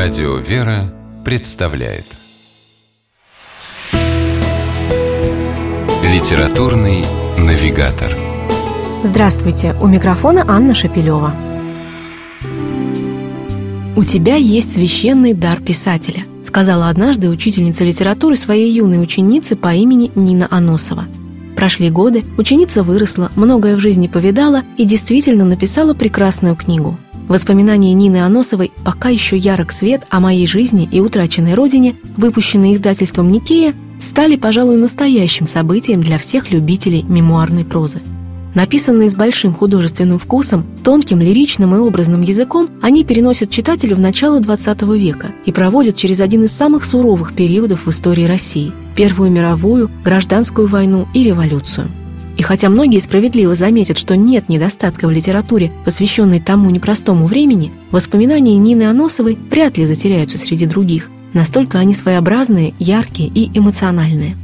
Радио «Вера» представляет Литературный навигатор Здравствуйте! У микрофона Анна Шапилева. «У тебя есть священный дар писателя», сказала однажды учительница литературы своей юной ученице по имени Нина Аносова. Прошли годы, ученица выросла, многое в жизни повидала и действительно написала прекрасную книгу – Воспоминания Нины Аносовой «Пока еще ярок свет о моей жизни и утраченной родине», выпущенные издательством «Никея», стали, пожалуй, настоящим событием для всех любителей мемуарной прозы. Написанные с большим художественным вкусом, тонким, лиричным и образным языком, они переносят читателя в начало XX века и проводят через один из самых суровых периодов в истории России – Первую мировую, гражданскую войну и революцию – и хотя многие справедливо заметят, что нет недостатка в литературе, посвященной тому непростому времени, воспоминания Нины Аносовой вряд ли затеряются среди других. Настолько они своеобразные, яркие и эмоциональные.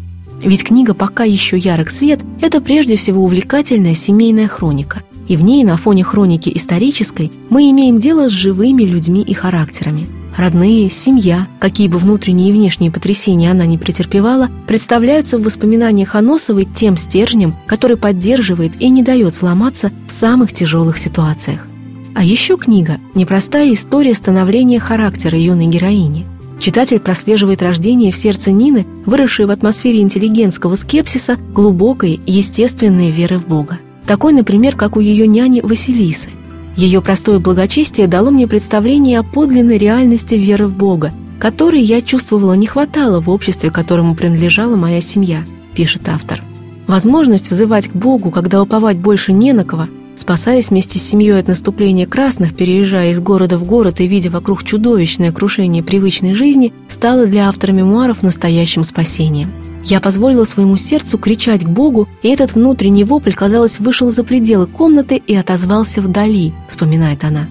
Ведь книга «Пока еще ярок свет» — это прежде всего увлекательная семейная хроника. И в ней, на фоне хроники исторической, мы имеем дело с живыми людьми и характерами – Родные, семья, какие бы внутренние и внешние потрясения она не претерпевала, представляются в воспоминаниях Аносовой тем стержнем, который поддерживает и не дает сломаться в самых тяжелых ситуациях. А еще книга – непростая история становления характера юной героини. Читатель прослеживает рождение в сердце Нины, выросшей в атмосфере интеллигентского скепсиса, глубокой, естественной веры в Бога. Такой, например, как у ее няни Василисы – ее простое благочестие дало мне представление о подлинной реальности веры в Бога, которой я чувствовала не хватало в обществе, которому принадлежала моя семья, пишет автор. Возможность взывать к Богу, когда уповать больше не на кого, спасаясь вместе с семьей от наступления красных, переезжая из города в город и видя вокруг чудовищное крушение привычной жизни, стала для автора мемуаров настоящим спасением – я позволила своему сердцу кричать к Богу, и этот внутренний вопль, казалось, вышел за пределы комнаты и отозвался вдали, вспоминает она.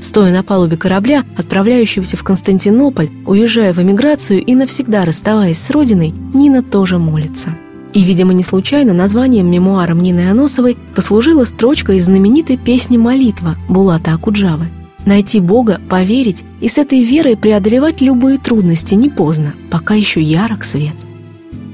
Стоя на палубе корабля, отправляющегося в Константинополь, уезжая в эмиграцию и навсегда расставаясь с родиной, Нина тоже молится. И, видимо, не случайно названием мемуаром Нины Аносовой послужила строчка из знаменитой песни «Молитва» Булата Акуджавы. Найти Бога, поверить и с этой верой преодолевать любые трудности не поздно, пока еще ярок свет –